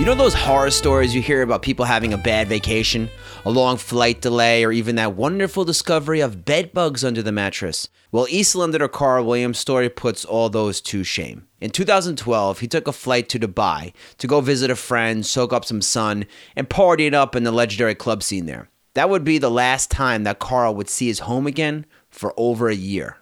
You know those horror stories you hear about people having a bad vacation, a long flight delay, or even that wonderful discovery of bed bugs under the mattress? Well, East Londoner Carl Williams' story puts all those to shame. In 2012, he took a flight to Dubai to go visit a friend, soak up some sun, and party it up in the legendary club scene there. That would be the last time that Carl would see his home again for over a year.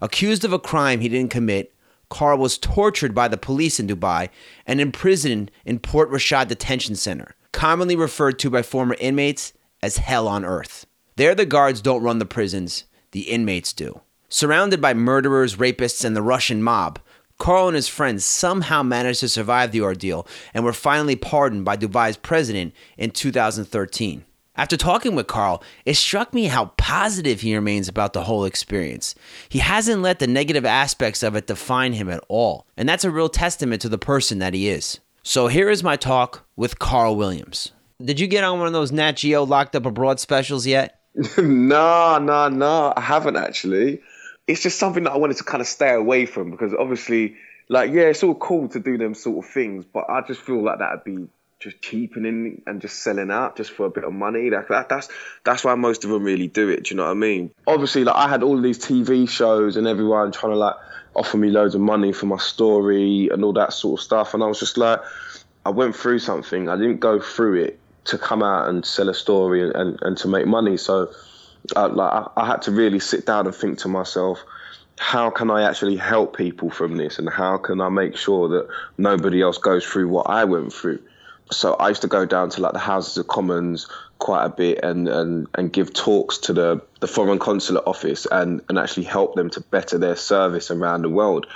Accused of a crime he didn't commit, Carl was tortured by the police in Dubai and imprisoned in Port Rashid Detention Center, commonly referred to by former inmates as hell on earth. There, the guards don't run the prisons, the inmates do. Surrounded by murderers, rapists, and the Russian mob, Carl and his friends somehow managed to survive the ordeal and were finally pardoned by Dubai's president in 2013. After talking with Carl, it struck me how positive he remains about the whole experience. He hasn't let the negative aspects of it define him at all, and that's a real testament to the person that he is. So here is my talk with Carl Williams. Did you get on one of those Nat Geo Locked Up Abroad specials yet? no, no, no, I haven't actually. It's just something that I wanted to kind of stay away from because obviously, like, yeah, it's all cool to do them sort of things, but I just feel like that'd be just cheapening and just selling out just for a bit of money. That, that, that's that's why most of them really do it. Do you know what I mean? Obviously, like I had all these TV shows and everyone trying to like offer me loads of money for my story and all that sort of stuff, and I was just like, I went through something. I didn't go through it to come out and sell a story and, and, and to make money. So, uh, like I, I had to really sit down and think to myself how can I actually help people from this and how can I make sure that nobody else goes through what I went through? So I used to go down to like the Houses of Commons quite a bit and, and, and give talks to the, the foreign consulate office and, and actually help them to better their service around the world.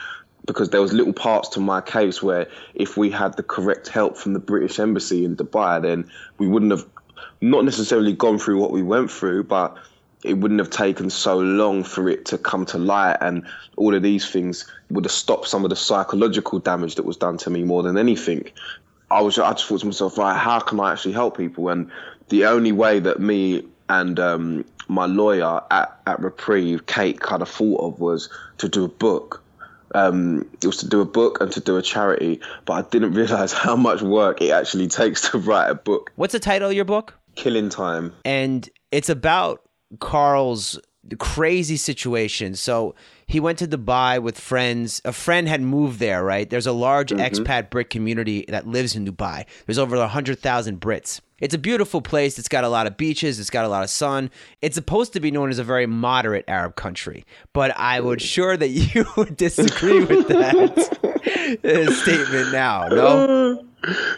Because there was little parts to my case where if we had the correct help from the British embassy in Dubai, then we wouldn't have not necessarily gone through what we went through, but it wouldn't have taken so long for it to come to light and all of these things would have stopped some of the psychological damage that was done to me more than anything I was I just thought to myself, right, how can I actually help people? And the only way that me and um, my lawyer at, at Reprieve, Kate, kind of thought of was to do a book. Um, it was to do a book and to do a charity, but I didn't realize how much work it actually takes to write a book. What's the title of your book? Killing Time. And it's about Carl's crazy situation. So he went to Dubai with friends. A friend had moved there, right? There's a large mm-hmm. expat Brit community that lives in Dubai. There's over 100,000 Brits. It's a beautiful place. It's got a lot of beaches. It's got a lot of sun. It's supposed to be known as a very moderate Arab country, but I would sure that you would disagree with that uh, statement now. No. Uh,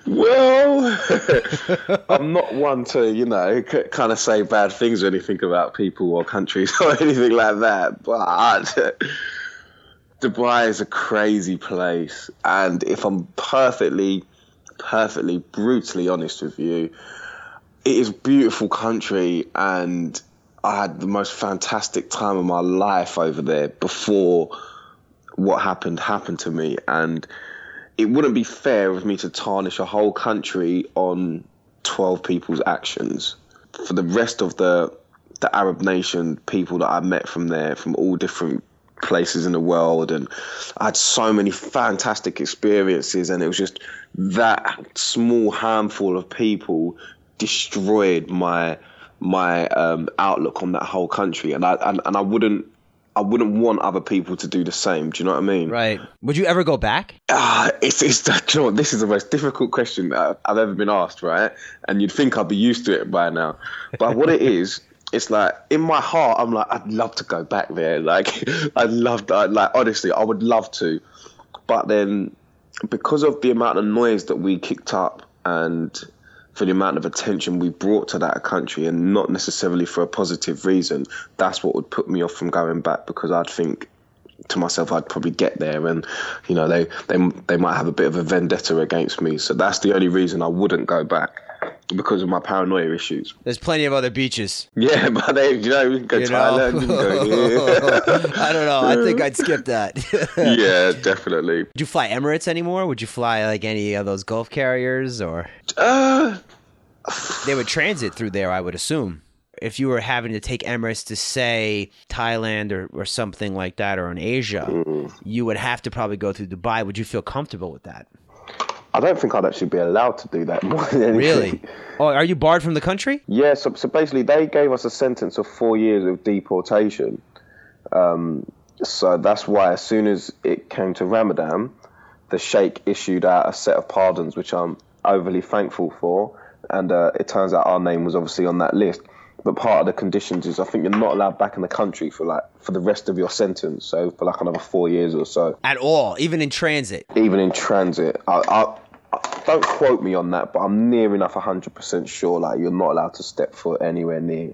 well, I'm not one to, you know, c- kind of say bad things or anything about people or countries or anything like that. But Dubai is a crazy place. And if I'm perfectly, perfectly, brutally honest with you, it is beautiful country. And I had the most fantastic time of my life over there before what happened happened to me. And it wouldn't be fair of me to tarnish a whole country on 12 people's actions. For the rest of the the Arab nation, people that I met from there, from all different places in the world, and I had so many fantastic experiences, and it was just that small handful of people destroyed my my um, outlook on that whole country, and I and, and I wouldn't I wouldn't want other people to do the same. Do you know what I mean? Right. Would you ever go back? Ah, uh, it's it's. You know, this is the most difficult question I've ever been asked, right? And you'd think I'd be used to it by now, but what it is. It's like in my heart, I'm like, I'd love to go back there. Like, I'd love to, like, honestly, I would love to. But then, because of the amount of noise that we kicked up and for the amount of attention we brought to that country and not necessarily for a positive reason, that's what would put me off from going back because I'd think to myself I'd probably get there and you know they they they might have a bit of a vendetta against me so that's the only reason I wouldn't go back because of my paranoia issues. There's plenty of other beaches. Yeah, but they, you know, we can go you Thailand. Go I don't know. I think I'd skip that. yeah, definitely. Would you fly Emirates anymore? Would you fly like any of those Gulf carriers or? Uh, they would transit through there, I would assume. If you were having to take Emirates to say Thailand or, or something like that, or in Asia, mm. you would have to probably go through Dubai. Would you feel comfortable with that? I don't think I'd actually be allowed to do that more than. Really? Oh, are you barred from the country? Yeah, so, so basically they gave us a sentence of four years of deportation. Um, so that's why as soon as it came to Ramadan, the Sheikh issued out a set of pardons, which I'm overly thankful for. And uh, it turns out our name was obviously on that list. But part of the conditions is I think you're not allowed back in the country for like for the rest of your sentence. So for like another four years or so. At all, even in transit. Even in transit, I, I, I don't quote me on that, but I'm near enough 100% sure like you're not allowed to step foot anywhere near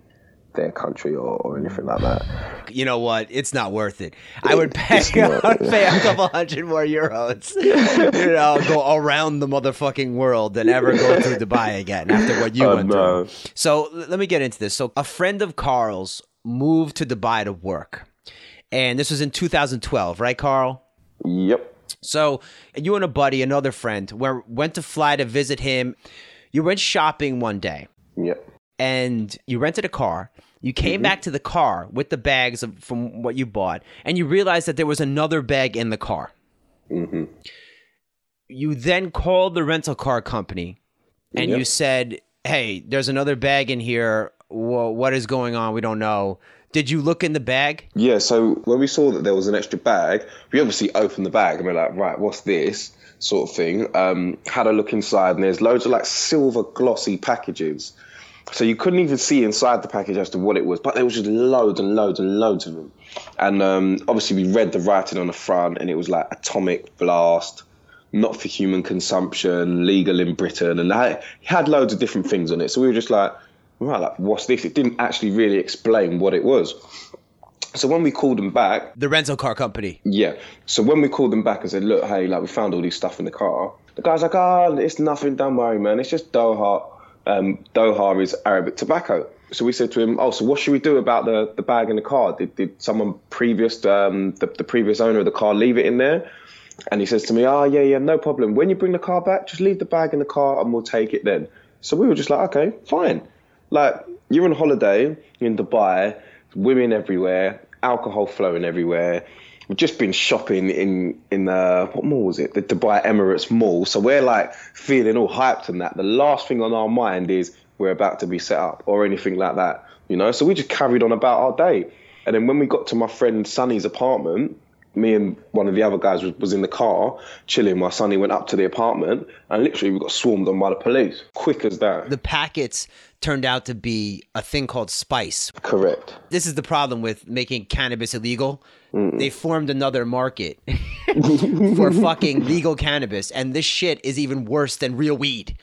their country or, or anything like that. You know what? It's not worth it. I would pay, not, I would pay a couple hundred more euros, you know, go around the motherfucking world than ever go through Dubai again after what you Oh, went no. through. So let me get into this. So a friend of Carl's moved to Dubai to work, and this was in 2012, right, Carl? Yep. So you and a buddy, another friend, were, went to fly to visit him. You went shopping one day Yep. and you rented a car. You came Mm-hmm. back to the car with the bags of, from what you bought, and you realized that there was another bag in the car. Mm-hmm. You then called the rental car company, and you said, "Hey, there's another bag in here. Wha what is going on? We don't know." Did you look in the bag? Yeah, so when we saw that there was an extra bag, we obviously opened the bag and we're like, right, what's this? Sort of thing. Um, had a look inside and there's loads of like silver glossy packages. So you couldn't even see inside the package as to what it was, but there was just loads and loads and loads of them. And um, obviously we read the writing on the front and it was like atomic blast, not for human consumption, legal in Britain, and it had loads of different things on it. So we were just like, right, like what's this? It didn't actually really explain what it was. So when we called them back, The rental car company. yeah. So when we called them back and said, look, hey, like we found all this stuff in the car, the guy's like, oh, it's nothing, don't worry, man. It's just dokha. Um, dokha is Arabic tobacco. So we said to him, oh, so what should we do about the, the bag in the car? Did, did someone previous, um, the, the previous owner of the car leave it in there? And he says to me, oh, yeah, yeah, no problem. When you bring the car back, just leave the bag in the car and we'll take it then. So we were just like, okay, fine. Like, you're on holiday in Dubai, women everywhere, alcohol flowing everywhere. We've just been shopping in in uh, what mall was it? The Dubai Emirates Mall. So we're like feeling all hyped and that. The last thing on our mind is we're about to be set up or anything like that, you know. So we just carried on about our day. And then when we got to my friend Sonny's apartment, me and one of the other guys was, was in the car chilling while Sonny went up to the apartment, and literally we got swarmed on by the police. Quick as that. The packets turned out to be a thing called spice. Correct. This is the problem with making cannabis illegal. They formed another market for fucking legal cannabis, and this shit is even worse than real weed.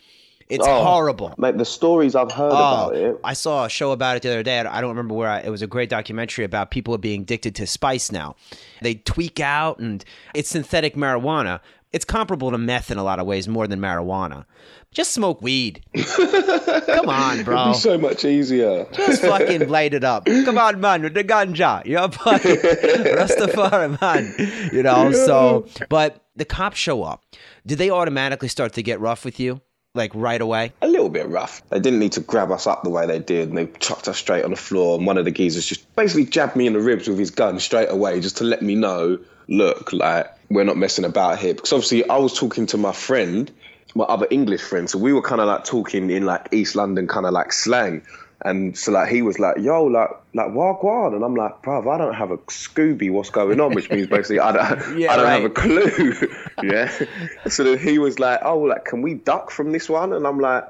It's Oh, horrible. Mate, the stories I've heard oh, about it. Oh, I saw a show about it the other day. I don't remember where. I, it was a great documentary about people being addicted to spice now. They tweak out, and it's synthetic marijuana. It's comparable to meth in a lot of ways, more than marijuana. Just smoke weed. Come on, bro. It'd be so much easier. Just fucking light it up. Come on, man, with the ganja. You know, fucking Rastafari, man. You know, so, but the cops show up. Do they automatically start to get rough with you? Like right away? a little bit rough. They didn't need to grab us up the way they did, and they chucked us straight on the floor. And one of the geezers just basically jabbed me in the ribs with his gun straight away, just to let me know, look, like we're not messing about here. Because obviously, I was talking to my friend, my other English friend, so we were kind of like talking in like East London kind of like slang. And so like he was like, yo, like like wagwan, and I'm like, bruv, I don't have a Scooby, what's going on? Which means basically I don't Yeah, I don't have a clue. yeah. So then he was like, oh, like can we duck from this one? And I'm like,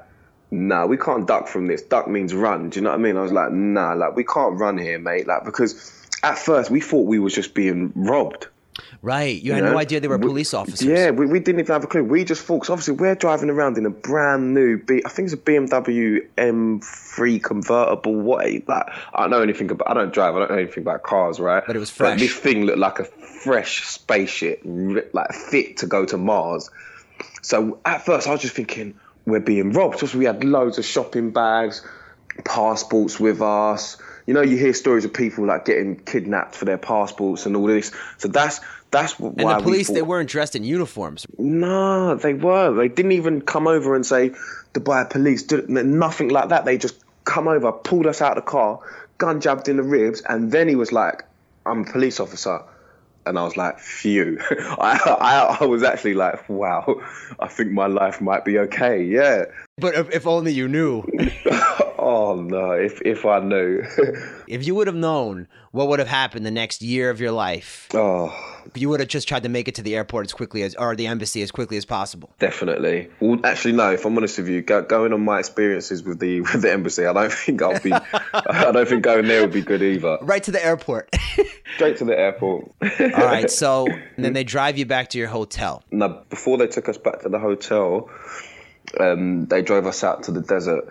nah, we can't duck from this. Duck means run. Do you know what I mean? I was like, nah, like we can't run here, mate. Like because at first we thought we was just being robbed. Right. You had know? no idea they were We- police officers. Yeah, we, we didn't even have a clue. We just thought, 'cause obviously we're driving around in a brand new, B, I think it's a BMW M3 convertible. What? Like, I don't know anything about. I don't drive. I don't know anything about cars, right? But it was fresh. this thing looked like a fresh spaceship, like fit to go to Mars. So at first, I was just thinking we're being robbed. So we had loads of shopping bags, passports with us. You know, you hear stories of people like getting kidnapped for their passports and all this. So that's that's why And the police, thought, they weren't dressed in uniforms. no, they were. They didn't even come over and say Dubai police. Did nothing like that. They just come over, pulled us out of the car, gun jabbed in the ribs, and then he was like, "I'm a police officer." and I was like, phew. I, I, I was actually like, wow, I think my life might be okay. Yeah. But if, if only you knew. oh no, if if I knew. if you would have known what would have happened the next year of your life. Oh. You would have just tried to make it to the airport as quickly as, or the embassy as quickly as possible. Definitely. Well, actually, no. If I'm honest with you, go, going on my experiences with the with the embassy, I don't think I'll be. I don't think going there would be good either. Right to the airport. Straight to the airport. All right. So then they drive you back to your hotel. Now, before they took us back to the hotel, um, they drove us out to the desert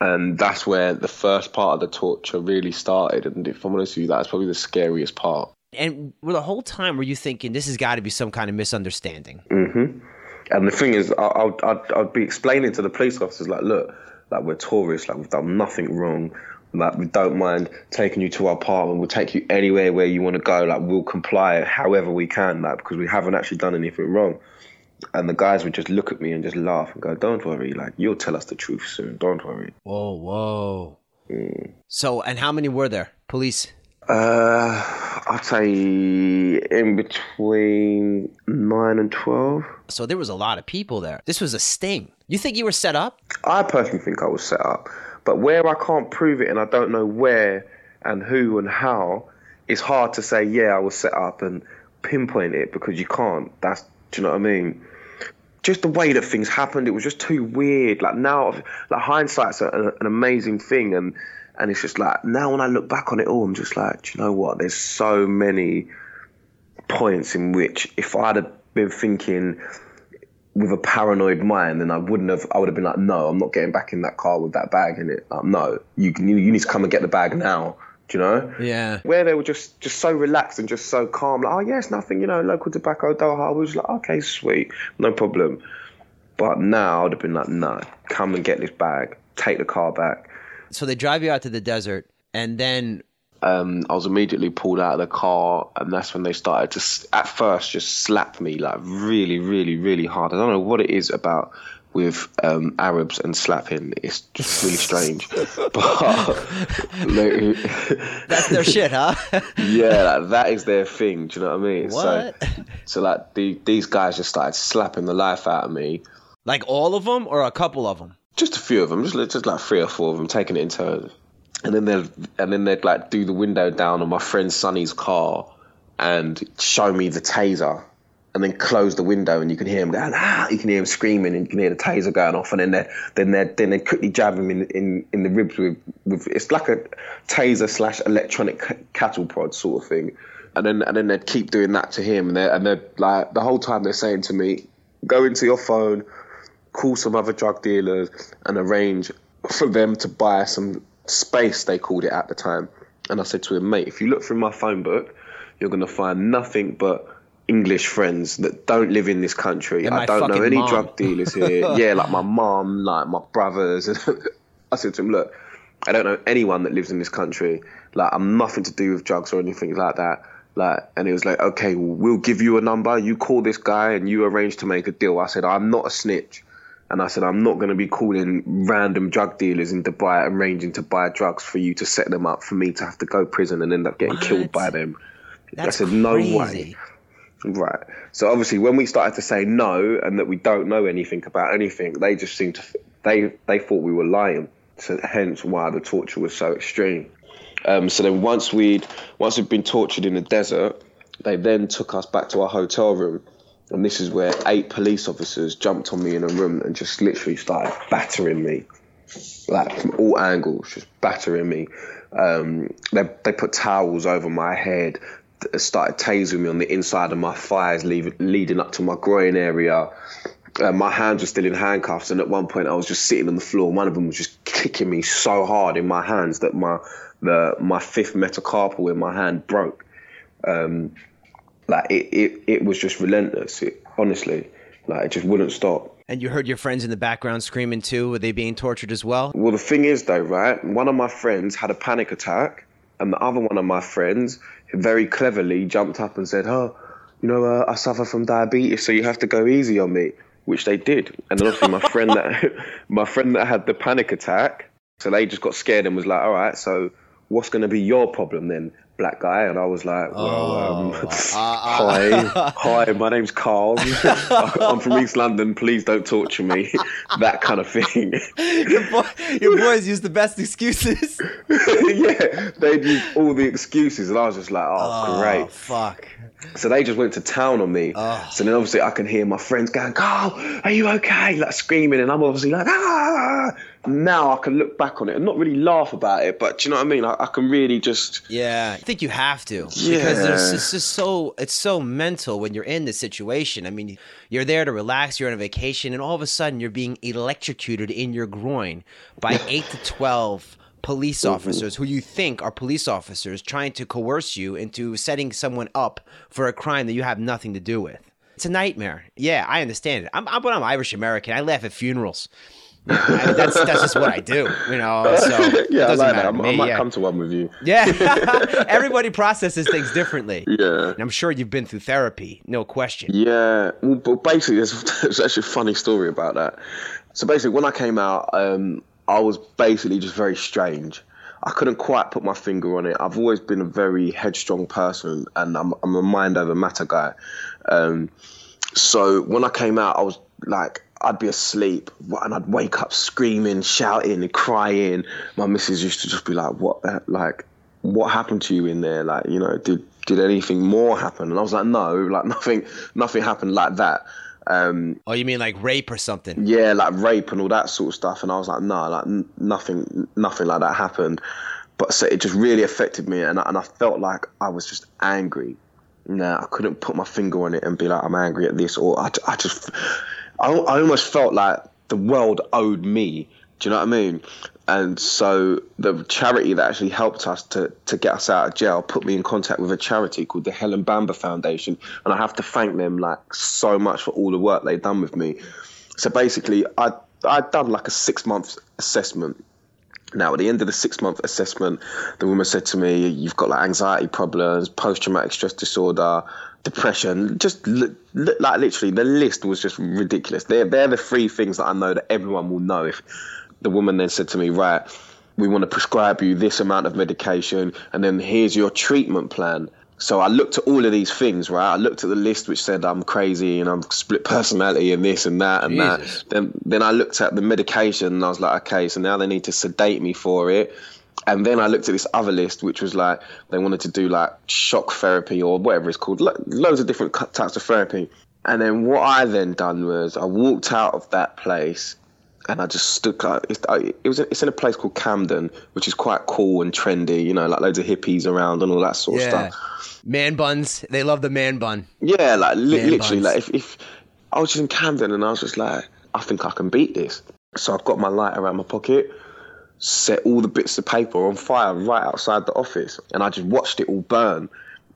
and that's where the first part of the torture really started. And if I'm honest with you, that's probably the scariest part. And well, the whole time were you thinking this has got to be some kind of misunderstanding? Mm-hmm. And the thing is, I'd, I'd, I'd be explaining to the police officers like, look, like we're tourists, like we've done nothing wrong. Like we don't mind taking you to our apartment. We'll take you anywhere where you want to go. Like we'll comply however we can. Like because we haven't actually done anything wrong. And the guys would just look at me and just laugh and go, "Don't worry, like you'll tell us the truth soon. Don't worry." Whoa, whoa. Mm. So, and how many were there? Police? Uh, I'd say in between nine and twelve. So there was a lot of people there. This was a sting. You think you were set up? I personally think I was set up, but where I can't prove it and I don't know where and who and how, it's hard to say. Yeah, I was set up and pinpoint it because you can't. That's do you know what I mean? Just the way that things happened, it was just too weird. Like now, like hindsight's a, an amazing thing, and and it's just like now when I look back on it all, I'm just like, you know what? There's so many points in which if I'd have been thinking with a paranoid mind, then I wouldn't have. I would have been like, no, I'm not getting back in that car with that bag in it. No, you you need to come and get the bag now. Do you know? Yeah. Where they were just just so relaxed and just so calm. Like, oh yes, nothing. You know, local tobacco, dokha. We was like, okay, sweet, no problem. But now I'd have been like, no, come and get this bag, take the car back. So they drive you out to the desert, and then um, I was immediately pulled out of the car, and that's when they started to, at first, just slap me like really, really, really hard. I don't know what it is about with um, Arabs and slapping. It's just really strange. but like, that's their shit, huh? yeah, like, that is their thing. Do you know what I mean? What? So, so like the, these guys just started slapping the life out of me. Like all of them, or a couple of them? Just a few of them, just just like three or four of them, taking it in turns. And then they'd and then they'd like do the window down on my friend Sonny's car and show me the taser and then close the window and you can hear him going ah you can hear him screaming and you can hear the taser going off and then they then they then they quickly jab him in in, in the ribs with, with it's like a taser slash electronic cattle prod sort of thing. And then and then they'd keep doing that to him and they and they're like the whole time they're saying to me go into your phone call some other drug dealers and arrange for them to buy some space they called it at the time. And I said to him mate if you look through my phone book you're going to find nothing but English friends that don't live in this country. I don't know any mom. drug dealers here. yeah, like my mom, like my brothers. I said to him, look, I don't know anyone that lives in this country. Like I'm nothing to do with drugs or anything like that. Like, and he was like, okay, we'll give you a number. You call this guy and you arrange to make a deal. I said, I'm not a snitch. And I said, I'm not going to be calling random drug dealers in Dubai arranging to buy drugs for you to set them up for me to have to go prison and end up getting what? killed by them. That's I said, no way. Right. So obviously, when we started to say no and that we don't know anything about anything, they just seemed to they they thought we were lying. So hence why the torture was so extreme. Um, so then once we'd once we'd been tortured in the desert, they then took us back to our hotel room, and this is where eight police officers jumped on me in a room and just literally started battering me, like from all angles, just battering me. Um, they they put towels over my head started tasing me on the inside of my thighs, leave, leading up to my groin area. Uh, my hands were still in handcuffs, and at one point I was just sitting on the floor. One of them was just kicking me so hard in my hands that my the my fifth metacarpal in my hand broke. Um, like it, it, it was just relentless. It, honestly, like it just wouldn't stop. And you heard your friends in the background screaming too. Were they being tortured as well? Well, the thing is, though, right? One of my friends had a panic attack, and the other one of my friends very cleverly jumped up and said, "Oh, you know, uh, I suffer from diabetes, so you have to go easy on me," which they did. And then obviously my friend that my friend that had the panic attack, so they just got scared and was like, "All right, so what's going to be your problem then?" Black guy, and I was like, well, Oh, um, uh, hi, hi, my name's Carl. I'm from East London. Please don't torture me. that kind of thing. your, boy, your boys use the best excuses. yeah, they'd use all the excuses, and I was just like, oh, great. fuck. So they just went to town on me. Oh. So then obviously I can hear my friends going, Carl, are you okay? Like screaming, and I'm obviously like, ah. Now I can look back on it and not really laugh about it, but do you know what I mean? I, I can really just Yeah, I think you have to because Yeah. there's it's just so it's so mental when you're in this situation. I mean, you're there to relax, you're on a vacation, and all of a sudden you're being electrocuted in your groin by eight to twelve police mm-hmm. officers who you think are police officers trying to coerce you into setting someone up for a crime that you have nothing to do with. It's a nightmare. Yeah, I understand it. I'm, I'm but I'm Irish American. I laugh at funerals. I that's that's just what I do, you know. So yeah, I doesn't like matter I'm- I might yeah. come to one with you. Yeah. Everybody processes things differently. Yeah. And I'm sure you've been through therapy, no question. Yeah, well, but basically, there's, there's actually a funny story about that. So basically, when I came out, um, I was basically just very strange. I couldn't quite put my finger on it. I've always been a very headstrong person, and I'm, I'm a mind over matter guy. Um, so when I came out, I was like, I'd be asleep and I'd wake up screaming, shouting, and crying. My missus used to just be like, "What? Like, what happened to you in there? Like, you know, did did anything more happen?" And I was like, "No, like nothing, nothing happened like that." Um, Oh, you mean like rape or something? yeah, like rape and all that sort of stuff. And I was like, no, like n- nothing, nothing like that happened. But so it just really affected me, and I, and I felt like I was just angry. Nah, I couldn't put my finger on it and be like, I'm angry at this, or I, I just, I, I almost felt like the world owed me. Do you know what I mean? And so the charity that actually helped us to, to get us out of jail put me in contact with a charity called the Helen Bamber Foundation, and I have to thank them like so much for all the work they've done with me. So basically, I I'd done like a six month assessment. Now, at the end of the six month assessment, the woman said to me, "You've got like anxiety problems, post traumatic stress disorder, depression. Just li- li- like literally, the list was just ridiculous. They're they're the three things that I know that everyone will know. If the woman then said to me, "Right, we want to prescribe you this amount of medication, and then here's your treatment plan." So I looked at all of these things, right? I looked at the list which said I'm crazy and I'm split personality and this and that and Jesus. that. Then then I looked at the medication and I was like, okay, so now they need to sedate me for it. And then I looked at this other list, which was like they wanted to do like shock therapy or whatever it's called, lo- loads of different types of therapy. And then what I then done was I walked out of that place and I just stood. uh, It's, I- it was it's in a place called Camden, which is quite cool and trendy. You know, like loads of hippies around and all that sort of Yeah. stuff. Man buns. They love the man bun. Yeah, like li- literally, buns. like if, if I was just in Camden and I was just like, I think I can beat this. So I've got my light around my pocket, set all the bits of paper on fire right outside the office, and I just watched it all burn.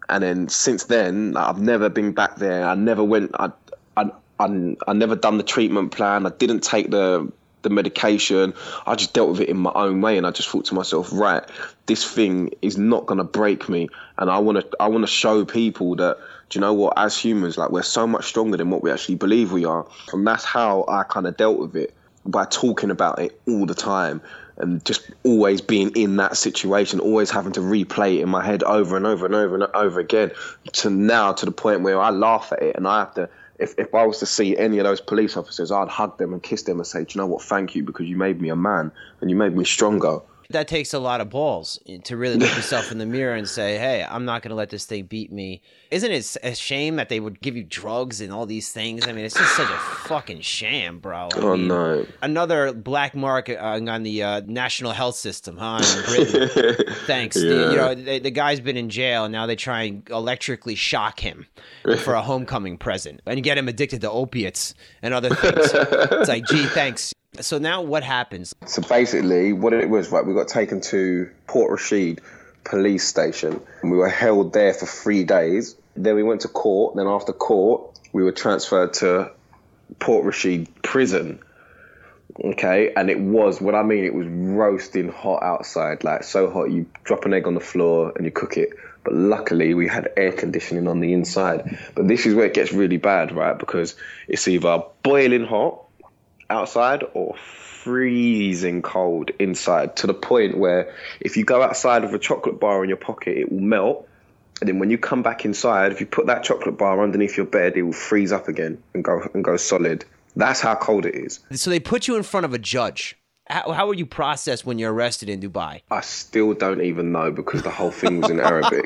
And then since then, I've never been back there. I never went. I, I, I, I never done the treatment plan. I didn't take the the medication. I just dealt with it in my own way, and I just thought to myself, right, this thing is not gonna break me, and I wanna I wanna show people that. Do you know what? As humans, like we're so much stronger than what we actually believe we are, and that's how I kind of dealt with it by talking about it all the time and just always being in that situation, always having to replay it in my head over and over and over and over again to now to the point where I laugh at it and I have to. If, if I was to see any of those police officers, I'd hug them and kiss them and say, Do you know what? Thank you because you made me a man and you made me stronger. That takes a lot of balls to really look yourself in the mirror and say, "Hey, I'm not going to let this thing beat me." Isn't it a shame that they would give you drugs and all these things? I mean, it's just such a fucking sham, bro. I Oh mean, no. Another black mark uh, on the uh, national health system, huh? In Britain. Thanks. The- you know, the, the guy's been in jail, and now they try and electrically shock him for a homecoming present and get him addicted to opiates and other things. it's like, gee, thanks. So now what happens? So basically, what it was, right, we got taken to Port Rashid police station. And we were held there for three days. Then we went to court. Then after court, we were transferred to Port Rashid prison. Okay, and it was what I mean. It was roasting hot outside, like so hot you drop an egg on the floor and you cook it. But luckily, we had air conditioning on the inside. But this is where it gets really bad, right? Because it's either boiling hot outside or freezing cold inside to the point where if you go outside with a chocolate bar in your pocket, it will melt. And then when you come back inside, if you put that chocolate bar underneath your bed, it will freeze up again and go and go solid. That's how cold it is. So they put you in front of a judge. How, how were you processed when you're arrested in Dubai? I still don't even know because the whole thing was in oh Arabic.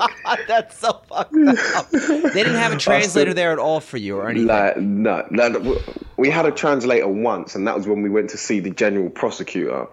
That's so fucked up. They didn't have a translator there at all for you or anything. Like, no, no, we had a translator once, and that was when we went to see the general prosecutor.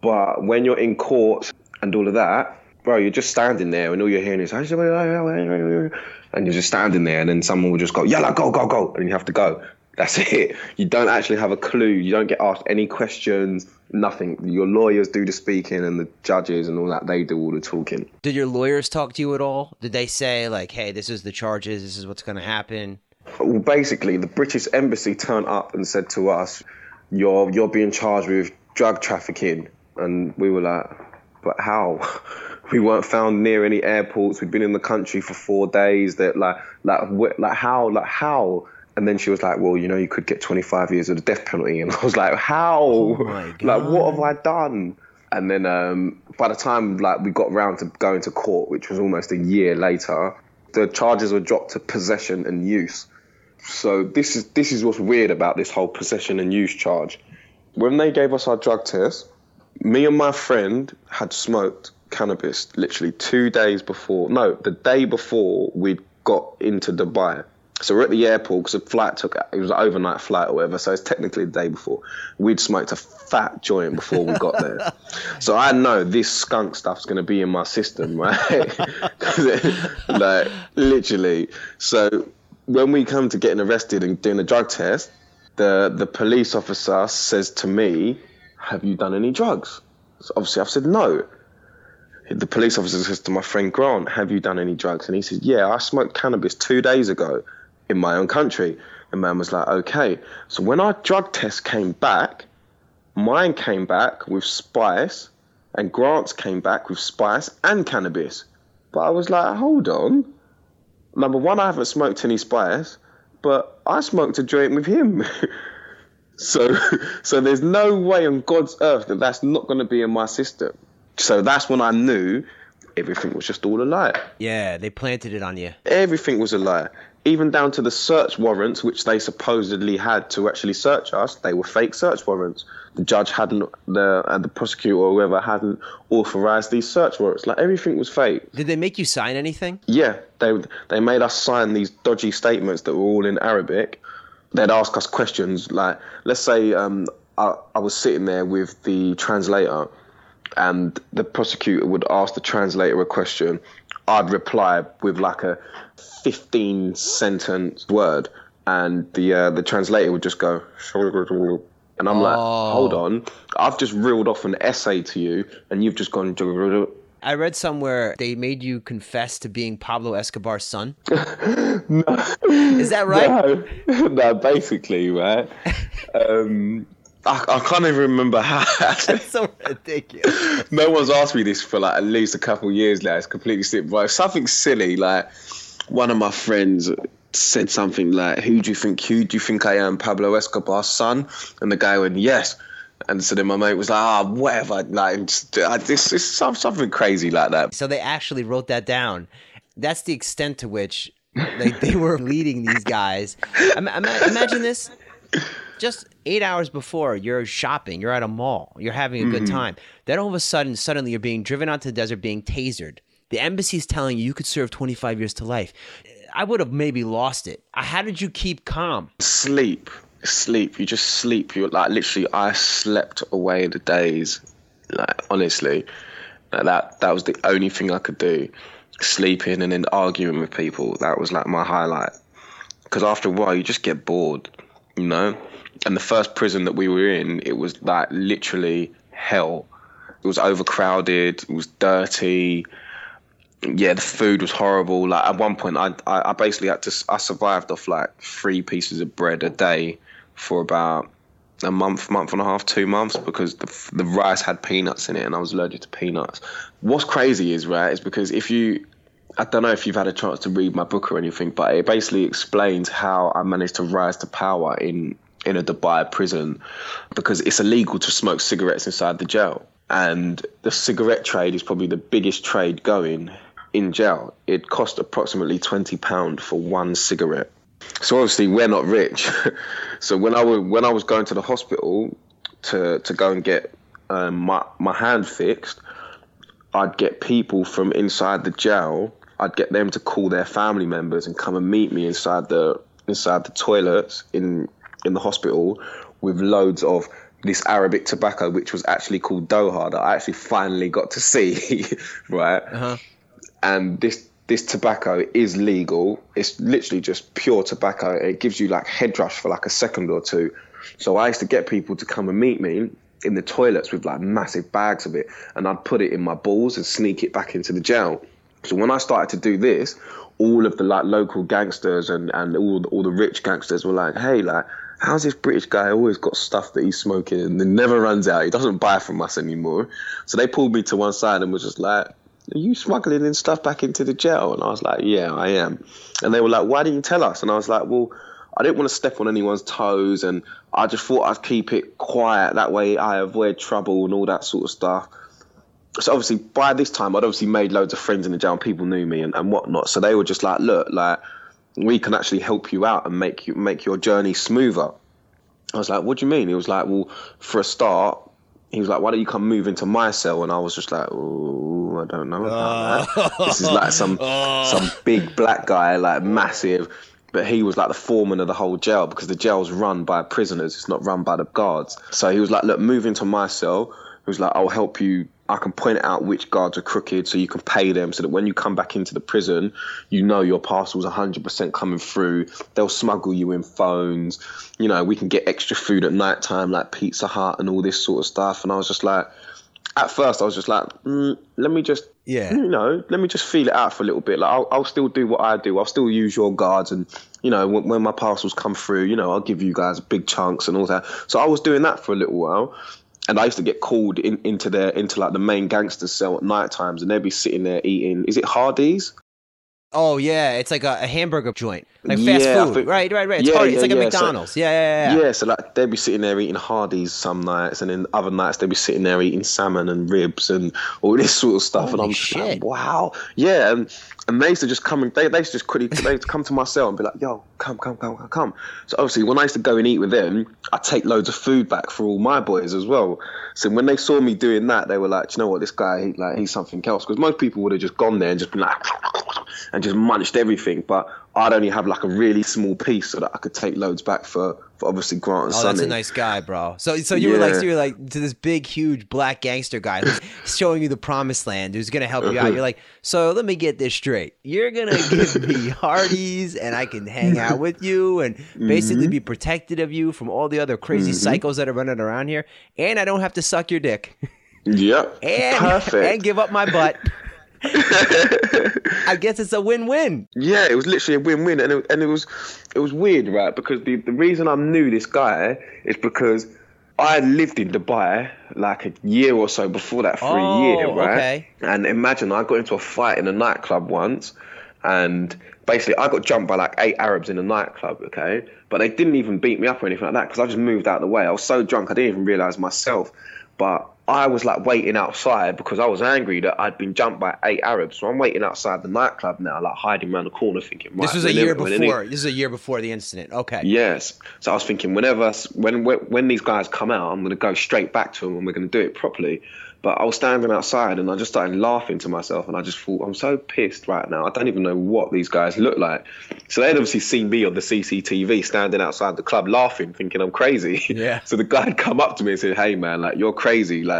But when you're in court and all of that, bro, you're just standing there, and all you're hearing is, and you're just standing there, and then someone will just go, "Yalla, go, go, go," and you have to go. That's it. You don't actually have a clue. You don't get asked any questions. Nothing. Your lawyers do the speaking, and the judges and all that. They do all the talking. Did your lawyers talk to you at all? Did they say like, "Hey, this is the charges. This is what's going to happen"? Well, basically, the British embassy turned up and said to us, "You're you're being charged with drug trafficking," and we were like, "But how?" we weren't found near any airports. We'd been in the country for four days. That like like like how like how and then she was like, "Well, you know, you could get 25 years of the death penalty." And I was like, "How? Oh like, what have I done?" And then um, by the time like we got round to going to court, which was almost a year later, the charges were dropped to possession and use. So this is this is what's weird about this whole possession and use charge. When they gave us our drug test, me and my friend had smoked cannabis literally two days before. No, the day before we'd got into Dubai. So we're at the airport because the flight took it was an overnight flight or whatever. So it's technically the day before. We'd smoked a fat joint before we got there. so I know this skunk stuff's going to be in my system, right? it, like literally. So when we come to getting arrested and doing a drug test, the the police officer says to me, "Have you done any drugs?" So obviously I've said no the police officer says to my friend Grant, "Have you done any drugs?" And he says, "Yeah, I smoked cannabis two days ago in my own country." The man was like, "Okay." So when our drug test came back, mine came back with spice, and Grant's came back with spice and cannabis. But I was like, "Hold on." Number one, I haven't smoked any spice, but I smoked a joint with him. so, so there's no way on God's earth that that's not going to be in my system. So that's when I knew everything was just all a lie. Yeah, they planted it on you. Everything was a lie. Even down to the search warrants, which they supposedly had to actually search us, they were fake search warrants. The judge hadn't, the and the prosecutor or whoever hadn't authorized these search warrants. Like everything was fake. Did they make you sign anything? Yeah, they they made us sign these dodgy statements that were all in Arabic. They'd ask us questions like, let's say um, I, I was sitting there with the translator and the prosecutor would ask the translator a question, I'd reply with like a 15 sentence word, and the uh, the translator would just go, and I'm oh. like, hold on, I've just reeled off an essay to you, and you've just gone. I read somewhere they made you confess to being Pablo Escobar's son. no. Is that right? No, no basically, right. Um, I, I can't even remember how. That's so ridiculous. no one's asked me this for like at least a couple years now. It's completely simple. But something silly like one of my friends said something like, "Who do you think? Who do you think I am, Pablo Escobar's son?" And the guy went, "Yes." And so then my mate was like, "Ah, oh, whatever." Like this is something crazy like that. So they actually wrote that down. That's the extent to which like they were leading these guys. Imagine this just eight hours before you're shopping, you're at a mall, you're having a mm-hmm. good time. Then all of a sudden, suddenly you're being driven out to the desert, being tasered. The embassy's telling you you could serve 25 years to life. I would have maybe lost it. How did you keep calm? Sleep, sleep. You just sleep. You like literally. I slept away the days. Like honestly, like, that that was the only thing I could do. Sleeping and then arguing with people. That was like my highlight. Because after a while, you just get bored. You know and the first prison that we were in, it was like literally hell. It was overcrowded. It was dirty. Yeah, the food was horrible. Like at one point, I I, basically had to I survived off like three pieces of bread a day for about a month, month and a half, two months because the the rice had peanuts in it, and I was allergic to peanuts. What's crazy is right is because if you I don't know if you've had a chance to read my book or anything, but it basically explains how I managed to rise to power in in a Dubai prison because it's illegal to smoke cigarettes inside the jail. And the cigarette trade is probably the biggest trade going in jail. It cost approximately £20 for one cigarette. So obviously we're not rich. so when I was when I was going to the hospital to to go and get um, my my hand fixed, I'd get people from inside the jail. I'd get them to call their family members and come and meet me inside the inside the toilets in in the hospital with loads of this Arabic tobacco, which was actually called dokha, that I actually finally got to see, right? Uh-huh. And this this tobacco is legal. It's literally just pure tobacco. It gives you like head rush for like a second or two. So I used to get people to come and meet me in the toilets with like massive bags of it, and I'd put it in my balls and sneak it back into the jail. So when I started to do this, all of the like local gangsters and and all all the rich gangsters were like, hey, like how's this British guy always got stuff that he's smoking and it never runs out? He doesn't buy from us anymore. So they pulled me to one side and was just like, Are you smuggling in stuff back into the jail? And I was like, Yeah, I am. And they were like, Why didn't you tell us? And I was like, Well, I didn't want to step on anyone's toes and I just thought I'd keep it quiet. That way I avoid trouble and all that sort of stuff. So obviously by this time I'd obviously made loads of friends in the jail and people knew me and, and whatnot. So they were just like, look, like we can actually help you out and make you make your journey smoother. I was like, what do you mean? He was like, well, for a start, he was like, why don't you come move into my cell? And I was just like, oh, I don't know about that. Ah. This is like some ah. some big black guy, like massive. But he was like the foreman of the whole jail because the jail's run by prisoners. It's not run by the guards. So he was like, look, move into my cell. Was like, I'll help you I can point out which guards are crooked so you can pay them so that when you come back into the prison, you know your parcel's 100% coming through. They'll smuggle you in phones. You know, we can get extra food at night time like Pizza Hut and all this sort of stuff. And I was just like, at first, I was just like, mm, let me just, yeah, you know, let me just feel it out for a little bit. Like, I'll, I'll still do what I do. I'll still use your guards, and you know, when, when my parcels come through, you know, I'll give you guys big chunks and all that. So I was doing that for a little while, and I used to get called in, into their into like the main gangster cell at night times, and they'd be sitting there eating. Is it Hardee's? Oh yeah, it's like a, a hamburger joint, like fast yeah, food. Think, right, right, right. It's, yeah, yeah, it's like a McDonald's. So, yeah, yeah, yeah. Yeah, so like they'd be sitting there eating Hardee's some nights, and then other nights they'd be sitting there eating salmon and ribs and all this sort of stuff. Holy and I'm shit. like, wow, yeah. And and they used to just come and they, they used to just quickly they used to come to my cell and be like, yo, come, come, come, come, come. So obviously when I used to go and eat with them, I take loads of food back for all my boys as well. So when they saw me doing that, they were like, you know what, this guy, he, like he's something else. Because most people would have just gone there and just been like, and just munched everything. But I'd only have like a really small piece so that I could take loads back for, for obviously Grant and oh, Sonny. that's a nice guy, bro. So so you yeah. were like so you were like to this big huge black gangster guy who's showing you the promised land, who's gonna help you out. You're like, so let me get this straight. You're gonna give me Hardee's and I can hang out with you and basically mm-hmm. be protected of you from all the other crazy mm-hmm. psychos that are running around here, and I don't have to suck your dick. Yep. and, Perfect. And give up my butt. I guess it's a win-win. Yeah, it was literally a win-win, and it, and it was it was weird, right? Because the the reason I knew this guy is because I lived in Dubai like a year or so before that for oh, a year, right? Okay. And imagine I got into a fight in a nightclub once, and basically I got jumped by like eight Arabs in a nightclub, okay? But they didn't even beat me up or anything like that because I just moved out of the way. I was so drunk I didn't even realize myself. But I was like waiting outside because I was angry that I'd been jumped by eight Arabs. So I'm waiting outside the nightclub now, like hiding around the corner, thinking. Right, this was a year before. This is a year before the incident. Okay. Yes. So I was thinking, whenever when when these guys come out, I'm going to go straight back to them and we're going to do it properly. But I was standing outside and I just started laughing to myself and I just thought, I'm so pissed right now. I don't even know what these guys look like. So they'd obviously seen me on the CCTV standing outside the club laughing, thinking I'm crazy. Yeah. so the guy had come up to me and said, Hey man, like you're crazy. Like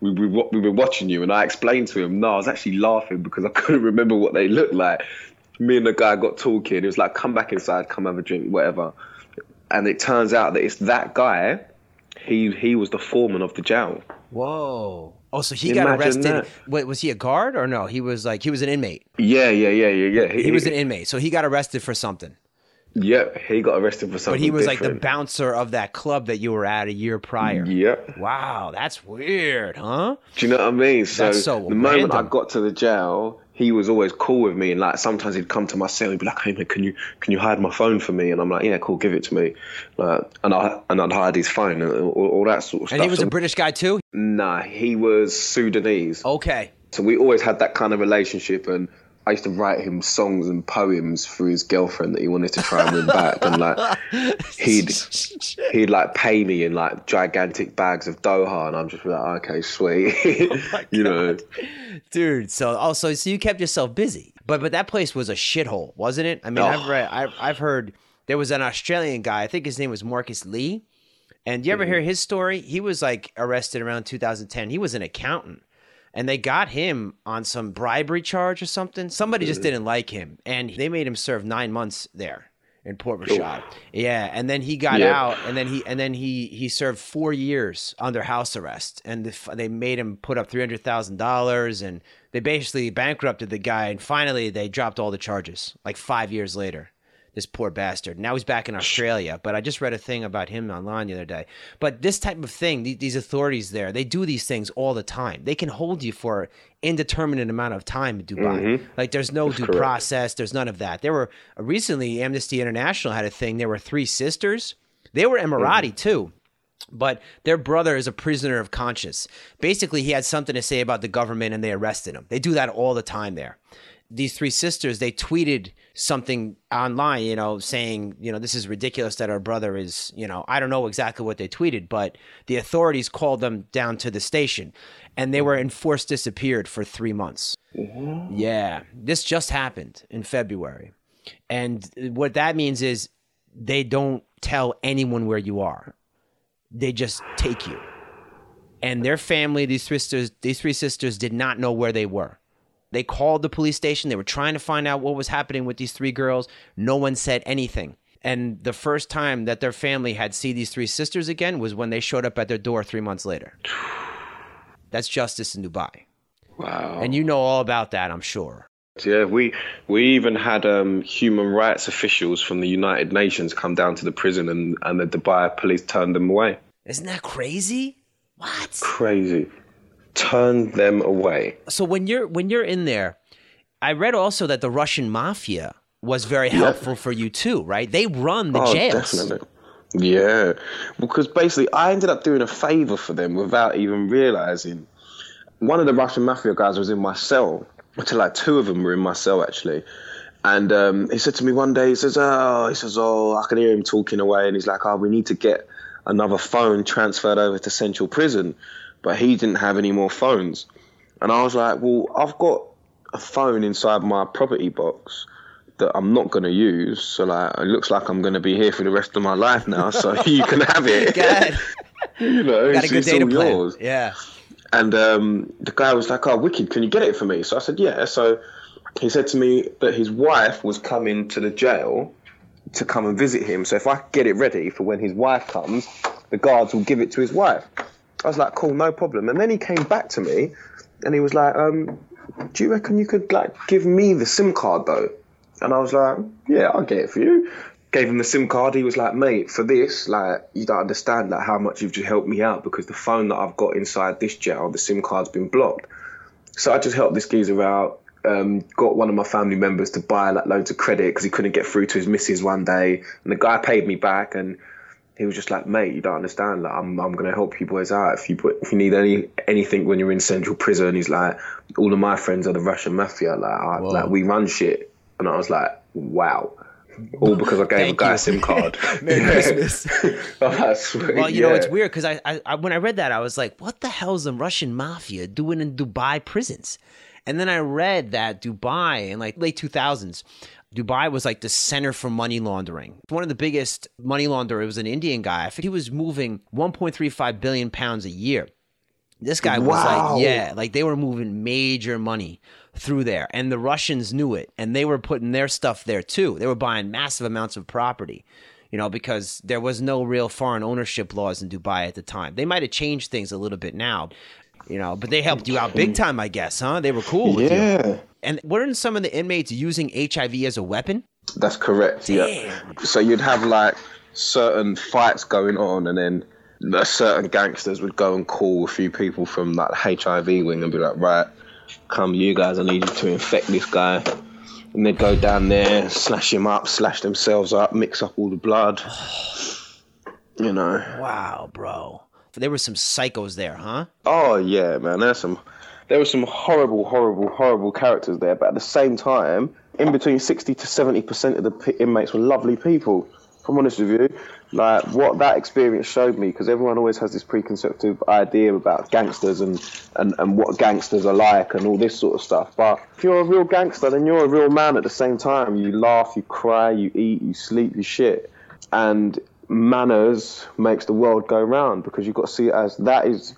we, we, we were watching you. And I explained to him, no, I was actually laughing because I couldn't remember what they looked like. Me and the guy got talking. It was like, come back inside, come have a drink, whatever. And it turns out that it's that guy. He he was the foreman of the jail. Whoa. Oh, so he Imagine got arrested. That. Wait, was he a guard or no? He was like he was an inmate. Yeah, yeah, yeah, yeah, yeah. He, he was an inmate, so he got arrested for something. Yep, he got arrested for something. But he was different. like the bouncer of that club that you were at a year prior. Yep. Wow, that's weird, huh? Do you know what I mean? So, so the random. moment I got to the jail, he was always cool with me, and like sometimes he'd come to my cell, he'd be like, "Hey man, can you can you hide my phone for me?" And I'm like, "Yeah, cool, give it to me." Like, and I and I'd hide his phone and all, all that sort of And stuff. And he was So- a British guy too. Nah, he was Sudanese. Okay. So we always had that kind of relationship, and I used to write him songs and poems for his girlfriend that he wanted to try and win back, and like he'd he'd like pay me in like gigantic bags of dokha, and I'm just like, okay, sweet, you know. Dude, so also so you kept yourself busy, but but that place was a shithole, wasn't it? I mean, I've Oh. read, I've I've heard there was an Australian guy. I think his name was Marcus Lee, and you ever Mm-hmm. hear his story? He was like arrested around 2010. He was an accountant, and they got him on some bribery charge or something. Somebody just Mm-hmm. didn't like him, and they made him serve nine months there in Port Rashid. Yeah, and then he got Yeah. out, and then he and then he he served four years under house arrest, and the, they made him put up three hundred thousand dollars, and they basically bankrupted the guy, and finally they dropped all the charges like five years later. This poor bastard. Now he's back in Australia, but I just read a thing about him online the other day. But this type of thing, the- these authorities there, they do these things all the time. They can hold you for indeterminate amount of time in Dubai. Mm-hmm. Like there's no due correct. process. There's none of that. There were uh, recently Amnesty International had a thing. There were three sisters. They were Emirati mm-hmm. too, but their brother is a prisoner of conscience. Basically, he had something to say about the government, and they arrested him. They do that all the time there. These three sisters, they tweeted something online, you know, saying, you know, this is ridiculous that our brother is, you know, I don't know exactly what they tweeted, but the authorities called them down to the station and they were enforced disappeared for three months. Yeah, this just happened in February. And what that means is they don't tell anyone where you are. They just take you. And their family, these sisters, these three sisters did not know where they were. They called the police station. They were trying to find out what was happening with these three girls. No one said anything. And the first time that their family had see these three sisters again was when they showed up at their door 3 months later. That's justice in Dubai. Wow. And you know all about that, I'm sure. Yeah, we we even had um, human rights officials from the United Nations come down to the prison, and, and the Dubai police turned them away. Isn't that crazy? What? Crazy, turned them away. So when you're when you're in there, I read also that the Russian mafia was very helpful for you too, right? They run the Oh, jails. definitely. Yeah, because basically, I ended up doing a favor for them without even realizing. One of the Russian mafia guys was in my cell. Actually, like two of them were in my cell actually. And um, he said to me one day, he says, "Oh, he says, oh, I can hear him talking away," and he's like, "Oh, we need to get another phone transferred over to Central Prison," but he didn't have any more phones. And I was like, "Well, I've got a phone inside my property box." that I'm not going to use. So like, it looks like I'm going to be here for the rest of my life now. So you can have it. You know, got a it's, good it's data all plan. yours. Yeah. And um, the guy was like, "Oh, wicked! Can you get it for me?" So I said, "Yeah." So he said to me that his wife was coming to the jail to come and visit him. So if I get it ready for when his wife comes, the guards will give it to his wife. I was like, "Cool, no problem." And then he came back to me, and he was like, um, "Do you reckon you could like give me the SIM card though?" And I was like, "Yeah, I'll get it for you." Gave him the SIM card. He was like, "Mate, for this, like, you don't understand like how much you've just helped me out because the phone that I've got inside this jail, the SIM card's been blocked." So I just helped this geezer out. Um, got one of my family members to buy like loads of credit because he couldn't get through to his missus one day, and the guy paid me back, and he was just like, "Mate, you don't understand. Like, I'm I'm gonna help you boys out if you put if you need any anything when you're in central prison." He's like, "All of my friends are the Russian mafia. Like, I, like we run shit," and I was like, "Wow." All because I gave a guy you. a SIM card. Merry Christmas. oh, sweet. Well, you know, it's weird because I, I, I, when I read that, I was like, what the hell is the Russian mafia doing in Dubai prisons? And then I read that Dubai in like late 2000s, Dubai was like the center for money laundering. One of the biggest money launderers was an Indian guy. I think he was moving 1.35 billion pounds a year. This guy was Wow. like, yeah, like they were moving major money through there. And the Russians knew it. And they were putting their stuff there too. They were buying massive amounts of property, you know, because there was no real foreign ownership laws in Dubai at the time. They might have changed things a little bit now, you know, but they helped you out big time, I guess, huh? They were cool with you. And weren't some of the inmates using HIV as a weapon? That's correct. Yeah. So you'd have like certain fights going on, and then certain gangsters would go and call a few people from like the HIV wing and be like, right, come, you guys, I need you to infect this guy. And they'd go down there, slash him up, slash themselves up, mix up all the blood. You know. Wow, bro. There were some psychos there, huh? Oh yeah, man. There's some there were some horrible, horrible, horrible characters there, but at the same time, in between sixty to seventy percent of the inmates were lovely people. If I'm honest with you, like what that experience showed me, because everyone always has this preconceptive idea about gangsters and, and, and what gangsters are like and all this sort of stuff. But if you're a real gangster, then you're a real man at the same time. You laugh, you cry, you eat, you sleep, you shit. And manners makes the world go round because you've got to see it as that is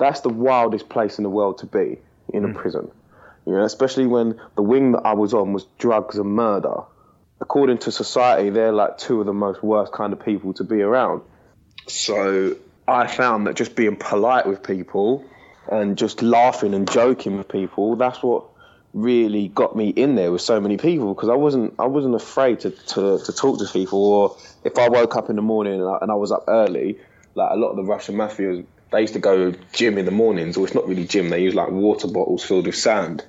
that's the wildest place in the world to be in a hmm. prison. You know, especially when the wing that I was on was drugs and murder. According to society, they're like two of the most worst kind of people to be around. So I found that just being polite with people and just laughing and joking with people, that's what really got me in there with so many people because I wasn't I wasn't afraid to, to, to talk to people or if I woke up in the morning and I, and I was up early like a lot of the Russian mafias they used to go gym in the mornings. Or it's not really gym. They use like water bottles filled with sand.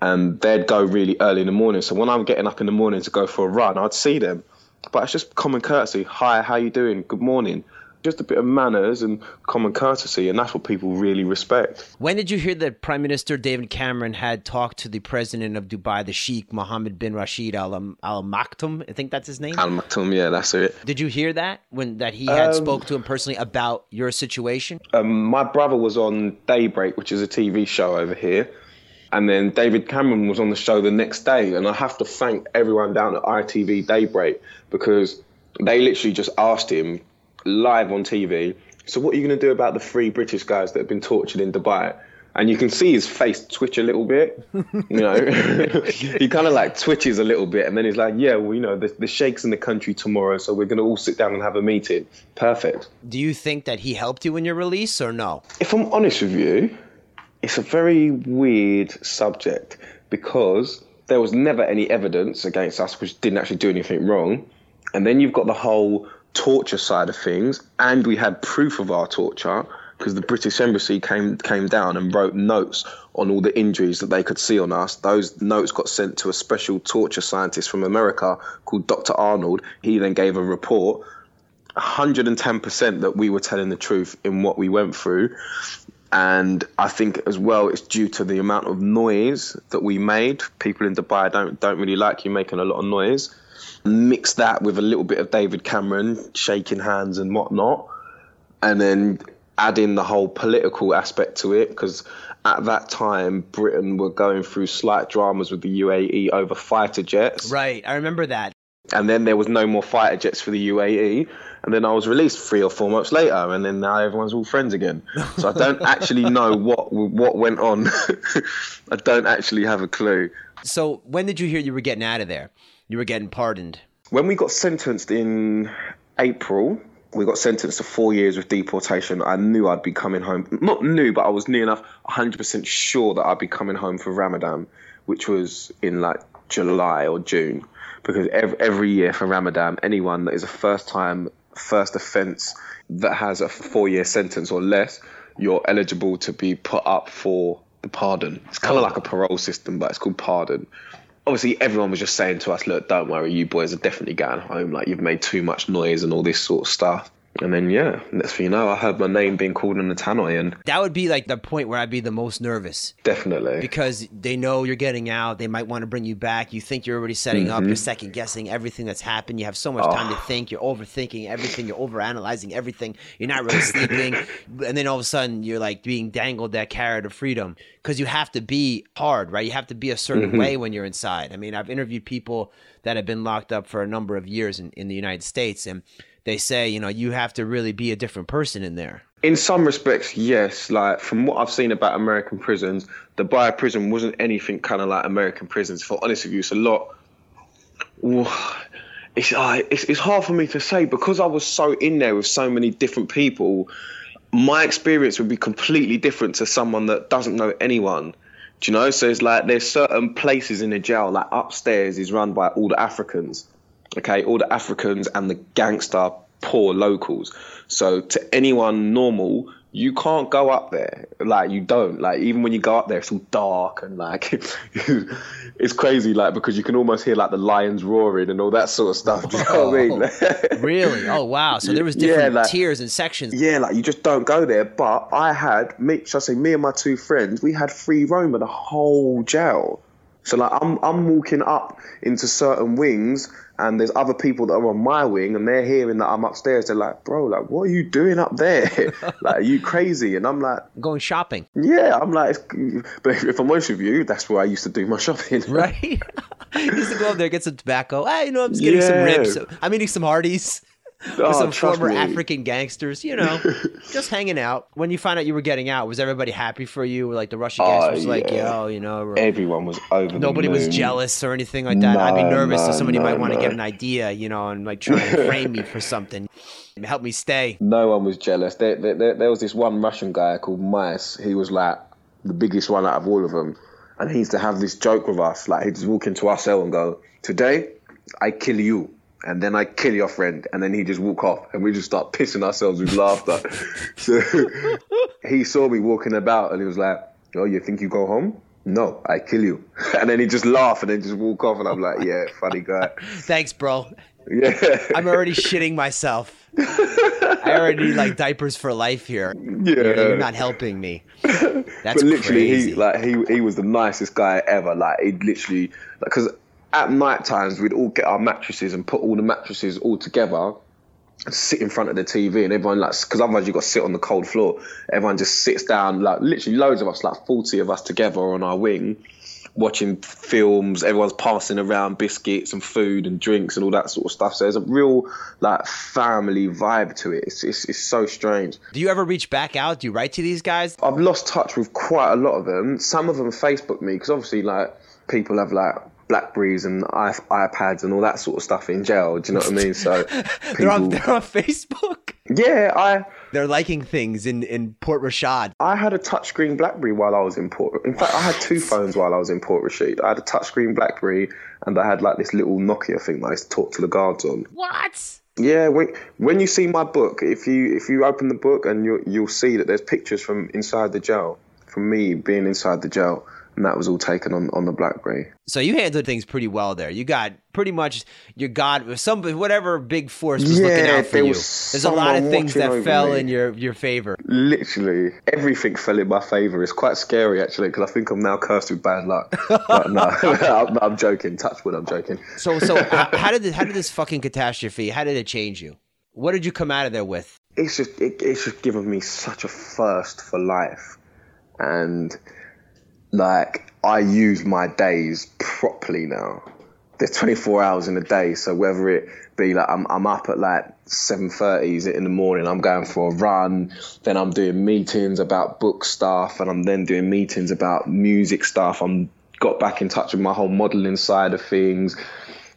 And they'd go really early in the morning. So when I'm getting up in the morning to go for a run I'd see them. But it's just common courtesy. Hi how you doing? Good morning just a bit of manners and common courtesy, and that's what people really respect. When did you hear that Prime Minister David Cameron had talked to the president of Dubai, the Sheikh Mohammed bin Rashid Al Al Maktoum? I think that's his name. Al Maktoum, yeah, that's it. Did you hear that when that he had um, spoke to him personally about your situation? Um, my brother was on Daybreak, which is a TV show over here. And then David Cameron was on the show the next day. And I have to thank everyone down at ITV Daybreak because they literally just asked him live on TV. So what are you going to do about the three British guys that have been tortured in Dubai? And you can see his face twitch a little bit, you know. he kind of like twitches a little bit, and then he's like, "Yeah, well, you know, the, the sheikh's in the country tomorrow, so we're going to all sit down and have a meeting." Perfect. Do you think that he helped you in your release, or no? If I'm honest with you, it's a very weird subject because there was never any evidence against us, which didn't actually do anything wrong, and then you've got the whole torture side of things, and we had proof of our torture because the British Embassy came came down and wrote notes on all the injuries that they could see on us. Those notes got sent to a special torture scientist from America called Dr. Arnold. He then gave a report. 110% that we were telling the truth in what we went through. And I think as well, it's due to the amount of noise that we made. People in Dubai don't don't really like you making a lot of noise mix that with a little bit of David Cameron shaking hands and whatnot, and then add in the whole political aspect to it because at that time Britain were going through slight dramas with the UAE over fighter jets. Right, I remember that. And then there was no more fighter jets for the UAE, and then I was released three or four months later, and then now everyone's all friends again. So I don't actually know what what went on. I don't actually have a clue. So when did you hear you were getting out of there? You were getting pardoned. When we got sentenced in April, we got sentenced to four years with deportation. I knew I'd be coming home. Not new, but I was near enough 100% sure that I'd be coming home for Ramadan, which was in like July or June. Because every, every year for Ramadan, anyone that is a first time, first offence that has a four year sentence or less, you're eligible to be put up for the pardon. It's kind of oh. like a parole system, but it's called pardon obviously everyone was just saying to us, look, don't worry, you boys are definitely going home. Like you've made too much noise and all this sort of stuff. And then yeah, next thing you know, I heard my name being called in the tannoy, and that would be like the point where I'd be the most nervous. Definitely, because they know you're getting out. They might want to bring you back. You think you're already setting mm-hmm. up. You're second guessing everything that's happened. You have so much oh. time to think. You're overthinking everything. You're overanalyzing everything. You're not really sleeping, and then all of a sudden you're like being dangled that carrot of freedom because you have to be hard, right? You have to be a certain mm-hmm. way when you're inside. I mean, I've interviewed people that have been locked up for a number of years in, in the United States, and they say, you know, you have to really be a different person in there. In some respects, yes. Like from what I've seen about American prisons, the Dubai prison wasn't anything kind of like American prisons. For honest with you, it's a lot. It's, uh, it's it's hard for me to say because I was so in there with so many different people. My experience would be completely different to someone that doesn't know anyone. Do you know? So it's like there's certain places in the jail, like upstairs is run by all the Africans okay, all the Africans and the gangster poor locals. So to anyone normal, you can't go up there. Like you don't. Like even when you go up there, it's all dark and like it's crazy. Like because you can almost hear like the lions roaring and all that sort of stuff. Do you know what I mean? really? Oh wow! So there was different Yeah, like- tiers and sections. Yeah, like you just don't go there. But I had me, should I say, me and my two friends, we had free roam of the whole jail. So like I'm I'm walking up into certain wings, and there's other people that are on my wing, and they're hearing that I'm upstairs. They're like, "Bro, like, what are you doing up there? like, are you crazy?" And I'm like, Going shopping, "Yeah." I'm like, "But if I'm honest with you, that's where I used to do my shopping." right? Used to go up there, get some tobacco. Ah, you know, I'm just getting some ribs. I'm eating some Hardee's. Oh, some former me. African gangsters, you know, just hanging out. When you find out you were getting out, was everybody happy for you? Like the Russian Oh, gangsters, like, yo, you know, Everyone was over. the nobody was jealous or anything like that. I'd be No, nervous no, somebody might want to no. get an idea, you know, and like try and frame me for something. Help me stay. No one was jealous. There, there, there, there was this one Russian guy called Mice. He was like the biggest one out of all of them. And he used to have this joke with us. Like he'd just walk into our cell and go, Today, I kill you. And then I kill your friend. And then he'd just walk off. And we just start pissing ourselves with laughter. so he saw me walking about and he was like, Oh, you think you go home? No, I kill you. And then he just laugh and then just walk off. And I'm like, Yeah, funny guy. Thanks, bro. Yeah. I'm already shitting myself. I already need like diapers for life here. Yeah. You're, you're not helping me. That's but literally, crazy. he like he he was the nicest guy ever. Like he literally because at night times we'd all get our mattresses and put all the mattresses all together and sit in front of the TV and everyone like because otherwise you've got to sit on the cold floor. Everyone just sits down like literally loads of us like forty of us together on our wing. Watching films, everyone's passing around biscuits and food and drinks and all that sort of stuff. So there's a real like family vibe to it. It's it's, it's so strange. Do you ever reach back out? Do you write to these guys? I've lost touch with quite a lot of them. Some of them Facebook me because obviously, like people have like Blackberries and I- iPads and all that sort of stuff in jail. Do you know what I mean? So They're on, they're on Facebook. yeah, I They're liking things in, in Port Rashid. I had a touchscreen BlackBerry while I was in Port. In fact, I had two phones while I was in Port Rashid. I had a touchscreen BlackBerry and I had like this little Nokia thing that I used to talk to the guards on. What? Yeah, when, when you see my book, if you if you open the book and you you'll see that there's pictures from inside the jail, from me being inside the jail, and that was all taken on on the BlackBerry. So you handled things pretty well there. You got pretty much your God, some whatever big force was looking out for there you. There's a lot of things that fell me. in your your favor. Literally everything fell in my favour. It's quite scary actually because I think I'm now cursed with bad luck. but no, I'm, I'm joking. Touch wood, I'm joking. So so how, how did this, how did this fucking catastrophe? How did it change you? What did you come out of there with? it's just it, it's just given me such a thirst for life and like i use my days properly now. There's 24 hours in a day so whether it be like i'm, I'm up at like 7.30 in the morning i'm going for a run then i'm doing meetings about book stuff and i'm then doing meetings about music stuff i'm got back in touch with my whole modeling side of things.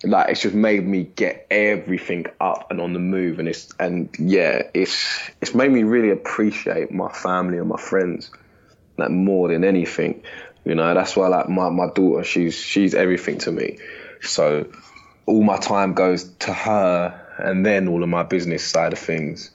Like it's just made me get everything up and on the move and it's and yeah it's it's made me really appreciate my family and my friends like more than anything you know that's why like my, my daughter she's she's everything to me so all my time goes to her and then all of my business side of things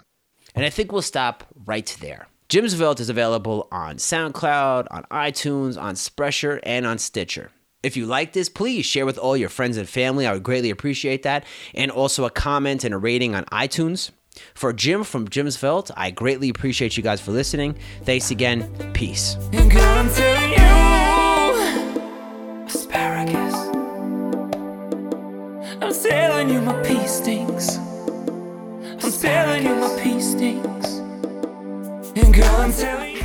And I think we'll stop right there. Jim's Vault is available on SoundCloud, on iTunes, on Spreaker, and on Stitcher. If you like this, please share with all your friends and family. I would greatly appreciate that. And also a comment and a rating on iTunes. For Jim from Jim's Vault, I greatly appreciate you guys for listening. Thanks again. Peace. You. I'm telling you, my stinks. I'm telling you, my stinks. And I'm telling